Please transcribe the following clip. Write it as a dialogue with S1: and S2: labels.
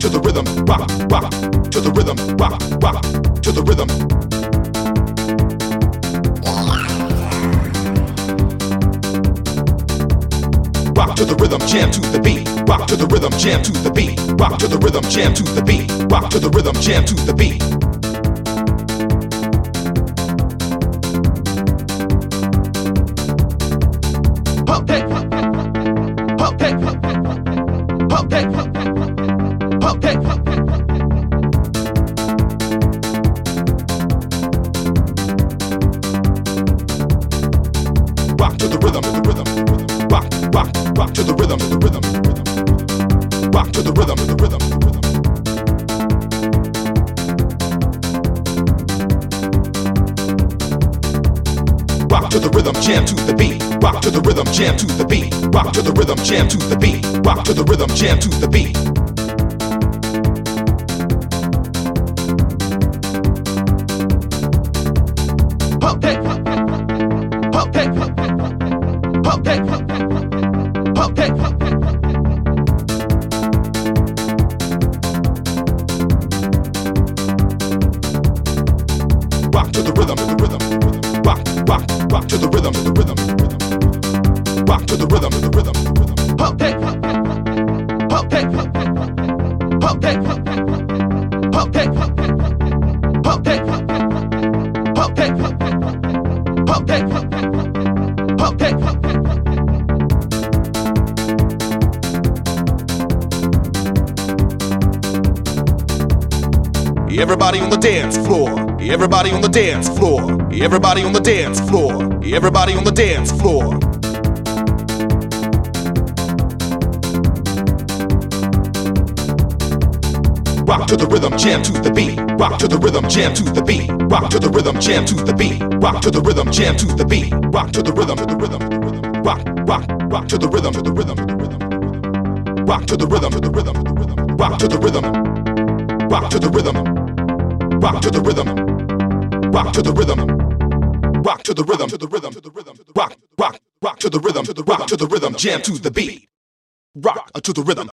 S1: to the rhythm, wah, wah, to the rhythm, wah, wah, the rhythm. Rock to the rhythm, jam to the beat. Rock to the rhythm, jam to the beat. Rock to the rhythm, jam to the beat. Rock to the rhythm, jam to the beat. Hump, hey, hump, hey, hump, hey, hump, hey. Rock to the rhythm, the rhythm. Rock, rock, rock to the rhythm, the rhythm. Rock to the rhythm, the rhythm. Rock to the rhythm, jam to the beat. Rock to the rhythm, jam to the beat. Rock to the rhythm, jam to the beat. Rock to the rhythm, jam to the beat. Hey. Everybody on the dance floor. Everybody on the dance floor. Everybody on the dance floor. Everybody on the dance floor. Rock to the rhythm, jam to the beat. Rock to the rhythm, jam to the beat. Rock to the rhythm, jam to the beat. Rock to the rhythm, jam to the beat. Rock to the rhythm, to the rhythm, to the rhythm. Rock, rock, rock to the rhythm, to the rhythm, to the rhythm. Rock to the rhythm, to the rhythm, to the rhythm. Rock to the rhythm. Rock to the rhythm. Rock to the rhythm. Rock to the rhythm. Rock to the rhythm, to the rhythm, to the rhythm. Rock, rock, rock to the rhythm, to the rock to the rhythm. Jam to the beat. Rock to the rhythm.